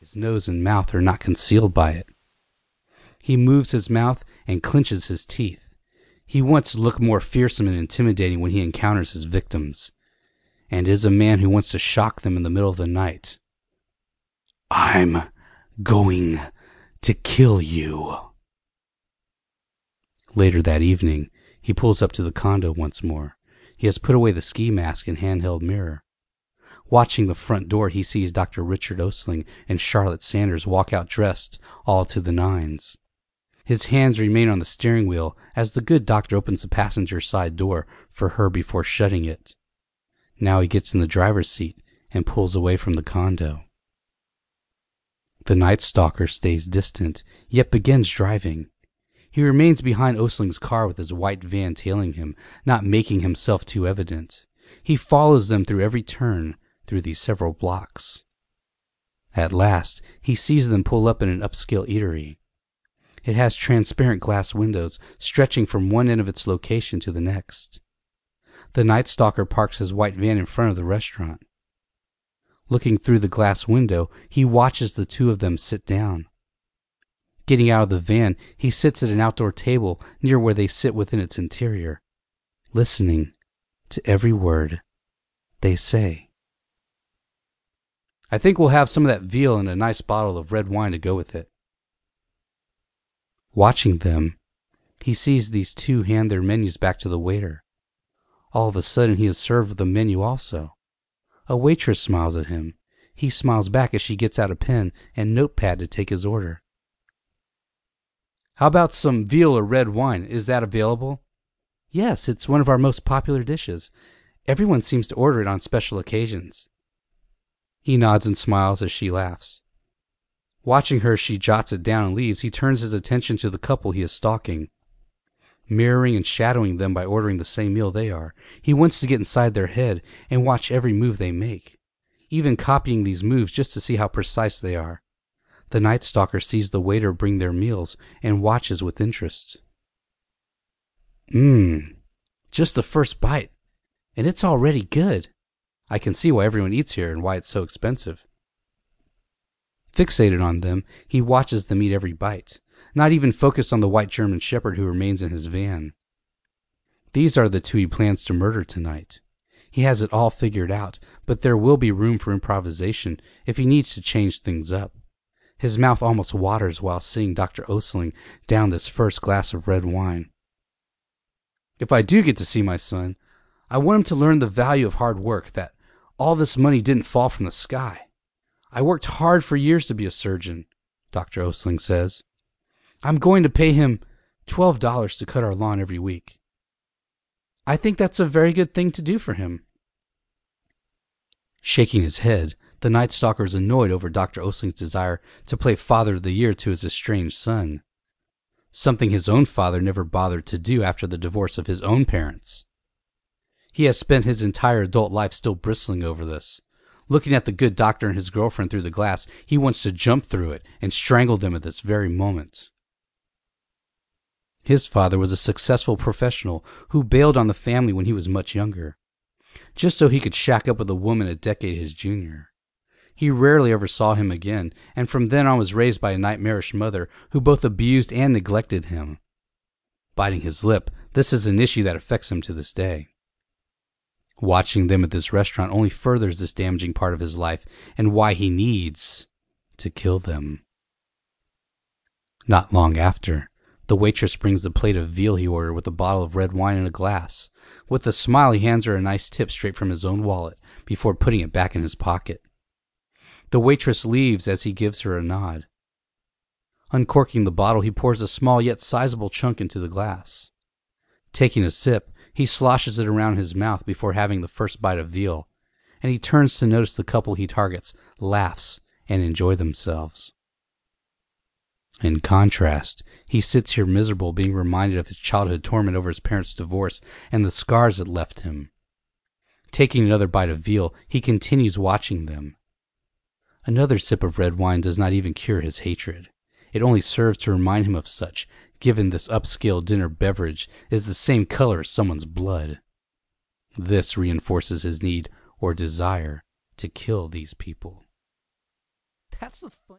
His nose and mouth are not concealed by it. He moves his mouth and clenches his teeth. He wants to look more fearsome and intimidating when he encounters his victims, and is a man who wants to shock them in the middle of the night. I'm going to kill you. Later that evening, he pulls up to the condo once more. He has put away the ski mask and handheld mirror. Watching the front door, he sees Dr. Richard Osling and Charlotte Sanders walk out dressed all to the nines. His hands remain on the steering wheel as the good doctor opens the passenger side door for her before shutting it. Now he gets in the driver's seat and pulls away from the condo. The night stalker stays distant, yet begins driving. He remains behind Osling's car with his white van tailing him, not making himself too evident. He follows them through every turn, through these several blocks. At last, he sees them pull up in an upscale eatery. It has transparent glass windows stretching from one end of its location to the next. The night stalker parks his white van in front of the restaurant. Looking through the glass window, he watches the two of them sit down. Getting out of the van, he sits at an outdoor table near where they sit within its interior, listening to every word they say. I think we'll have some of that veal and a nice bottle of red wine to go with it. Watching them, he sees these two hand their menus back to the waiter. All of a sudden, he is served with a menu also. A waitress smiles at him. He smiles back as she gets out a pen and notepad to take his order. How about some veal or red wine? Is that available? Yes, it's one of our most popular dishes. Everyone seems to order it on special occasions. He nods and smiles as she laughs. Watching her, she jots it down and leaves. He turns his attention to the couple he is stalking, mirroring and shadowing them by ordering the same meal they are. He wants to get inside their head and watch every move they make, even copying these moves just to see how precise they are. The night stalker sees the waiter bring their meals and watches with interest. Mmm, just the first bite, and it's already good. I can see why everyone eats here and why it's so expensive. Fixated on them, he watches them eat every bite, not even focused on the white German shepherd who remains in his van. These are the two he plans to murder tonight. He has it all figured out, but there will be room for improvisation if he needs to change things up. His mouth almost waters while seeing Dr. Osling down this first glass of red wine. If I do get to see my son, I want him to learn the value of hard work, that all this money didn't fall from the sky. I worked hard for years to be a surgeon, Dr. Osling says. I'm going to pay him $12 to cut our lawn every week. I think that's a very good thing to do for him. Shaking his head, the Night Stalker is annoyed over Dr. Osling's desire to play Father of the Year to his estranged son, something his own father never bothered to do after the divorce of his own parents. He has spent his entire adult life still bristling over this. Looking at the good doctor and his girlfriend through the glass, he wants to jump through it and strangle them at this very moment. His father was a successful professional who bailed on the family when he was much younger, just so he could shack up with a woman a decade his junior. He rarely ever saw him again, and from then on was raised by a nightmarish mother who both abused and neglected him. Biting his lip, this is an issue that affects him to this day. Watching them at this restaurant only furthers this damaging part of his life and why he needs to kill them. Not long after, the waitress brings the plate of veal he ordered with a bottle of red wine and a glass. With a smile, he hands her a nice tip straight from his own wallet before putting it back in his pocket. The waitress leaves as he gives her a nod. Uncorking the bottle, he pours a small yet sizable chunk into the glass. Taking a sip, he sloshes it around his mouth before having the first bite of veal, and he turns to notice the couple he targets, laughs, and enjoy themselves. In contrast, he sits here miserable, being reminded of his childhood torment over his parents' divorce and the scars it left him. Taking another bite of veal, he continues watching them. Another sip of red wine does not even cure his hatred. It only serves to remind him of such, given this upscale dinner beverage is the same color as someone's blood. This reinforces his need or desire to kill these people. That's the fun.